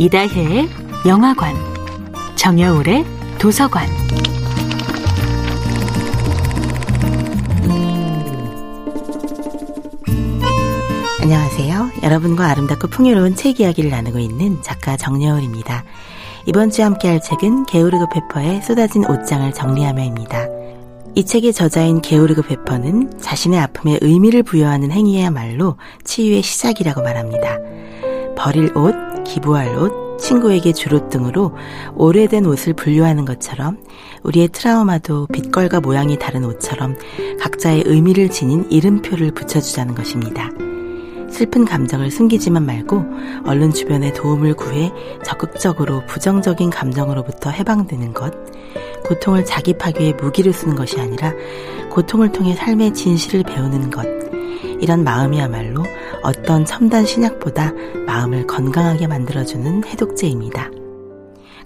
이다혜의 영화관, 정여울의 도서관. 안녕하세요. 여러분과 아름답고 풍요로운 책 이야기를 나누고 있는 작가 정여울입니다. 이번 주에 함께할 책은 게오르그 페퍼의 쏟아진 옷장을 정리하며입니다. 이 책의 저자인 게오르그 페퍼는 자신의 아픔에 의미를 부여하는 행위야말로 치유의 시작이라고 말합니다. 버릴 옷, 기부할 옷, 친구에게 줄옷 등으로 오래된 옷을 분류하는 것처럼 우리의 트라우마도 빛깔과 모양이 다른 옷처럼 각자의 의미를 지닌 이름표를 붙여주자는 것입니다. 슬픈 감정을 숨기지만 말고 얼른 주변의 도움을 구해 적극적으로 부정적인 감정으로부터 해방되는 것, 고통을 자기 파괴에 무기를 쓰는 것이 아니라 고통을 통해 삶의 진실을 배우는 것, 이런 마음이야말로 어떤 첨단 신약보다 마음을 건강하게 만들어주는 해독제입니다.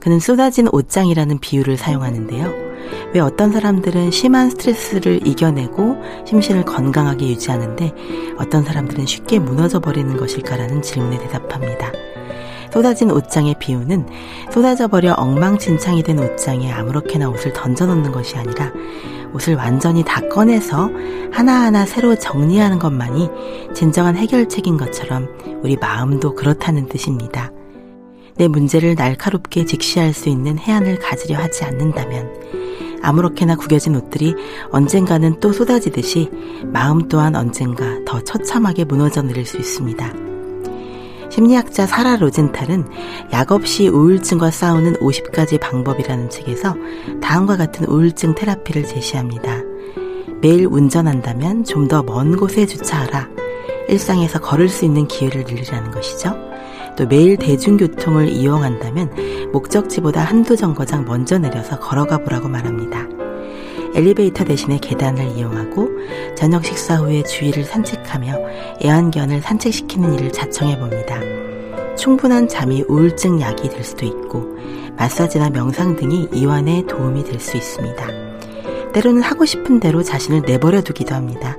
그는 쏟아진 옷장이라는 비유를 사용하는데요. 왜 어떤 사람들은 심한 스트레스를 이겨내고 심신을 건강하게 유지하는데 어떤 사람들은 쉽게 무너져 버리는 것일까라는 질문에 대답합니다. 쏟아진 옷장의 비유는 쏟아져 버려 엉망진창이 된 옷장에 아무렇게나 옷을 던져놓는 것이 아니라 옷을 완전히 다 꺼내서 하나하나 새로 정리하는 것만이 진정한 해결책인 것처럼 우리 마음도 그렇다는 뜻입니다. 내 문제를 날카롭게 직시할 수 있는 해안을 가지려 하지 않는다면 아무렇게나 구겨진 옷들이 언젠가는 또 쏟아지듯이 마음 또한 언젠가 더 처참하게 무너져 내릴 수 있습니다. 심리학자 사라 로젠탈은 약 없이 우울증과 싸우는 50가지 방법이라는 책에서 다음과 같은 우울증 테라피를 제시합니다. 매일 운전한다면 좀 더 먼 곳에 주차하라. 일상에서 걸을 수 있는 기회를 늘리라는 것이죠. 또 매일 대중교통을 이용한다면 목적지보다 한두 정거장 먼저 내려서 걸어가 보라고 말합니다. 엘리베이터 대신에 계단을 이용하고 저녁 식사 후에 주위를 산책하며 애완견을 산책시키는 일을 자청해 봅니다. 충분한 잠이 우울증 약이 될 수도 있고 마사지나 명상 등이 이완에 도움이 될 수 있습니다. 때로는 하고 싶은 대로 자신을 내버려 두기도 합니다.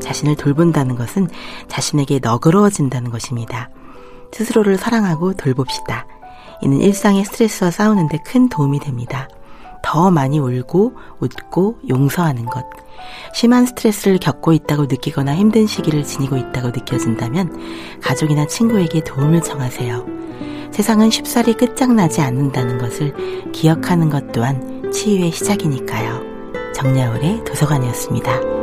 자신을 돌본다는 것은 자신에게 너그러워진다는 것입니다. 스스로를 사랑하고 돌봅시다. 이는 일상의 스트레스와 싸우는데 큰 도움이 됩니다. 더 많이 울고 웃고 용서하는 것. 심한 스트레스를 겪고 있다고 느끼거나 힘든 시기를 지니고 있다고 느껴진다면 가족이나 친구에게 도움을 청하세요. 세상은 쉽사리 끝장나지 않는다는 것을 기억하는 것 또한 치유의 시작이니까요. 정야울의 도서관이었습니다.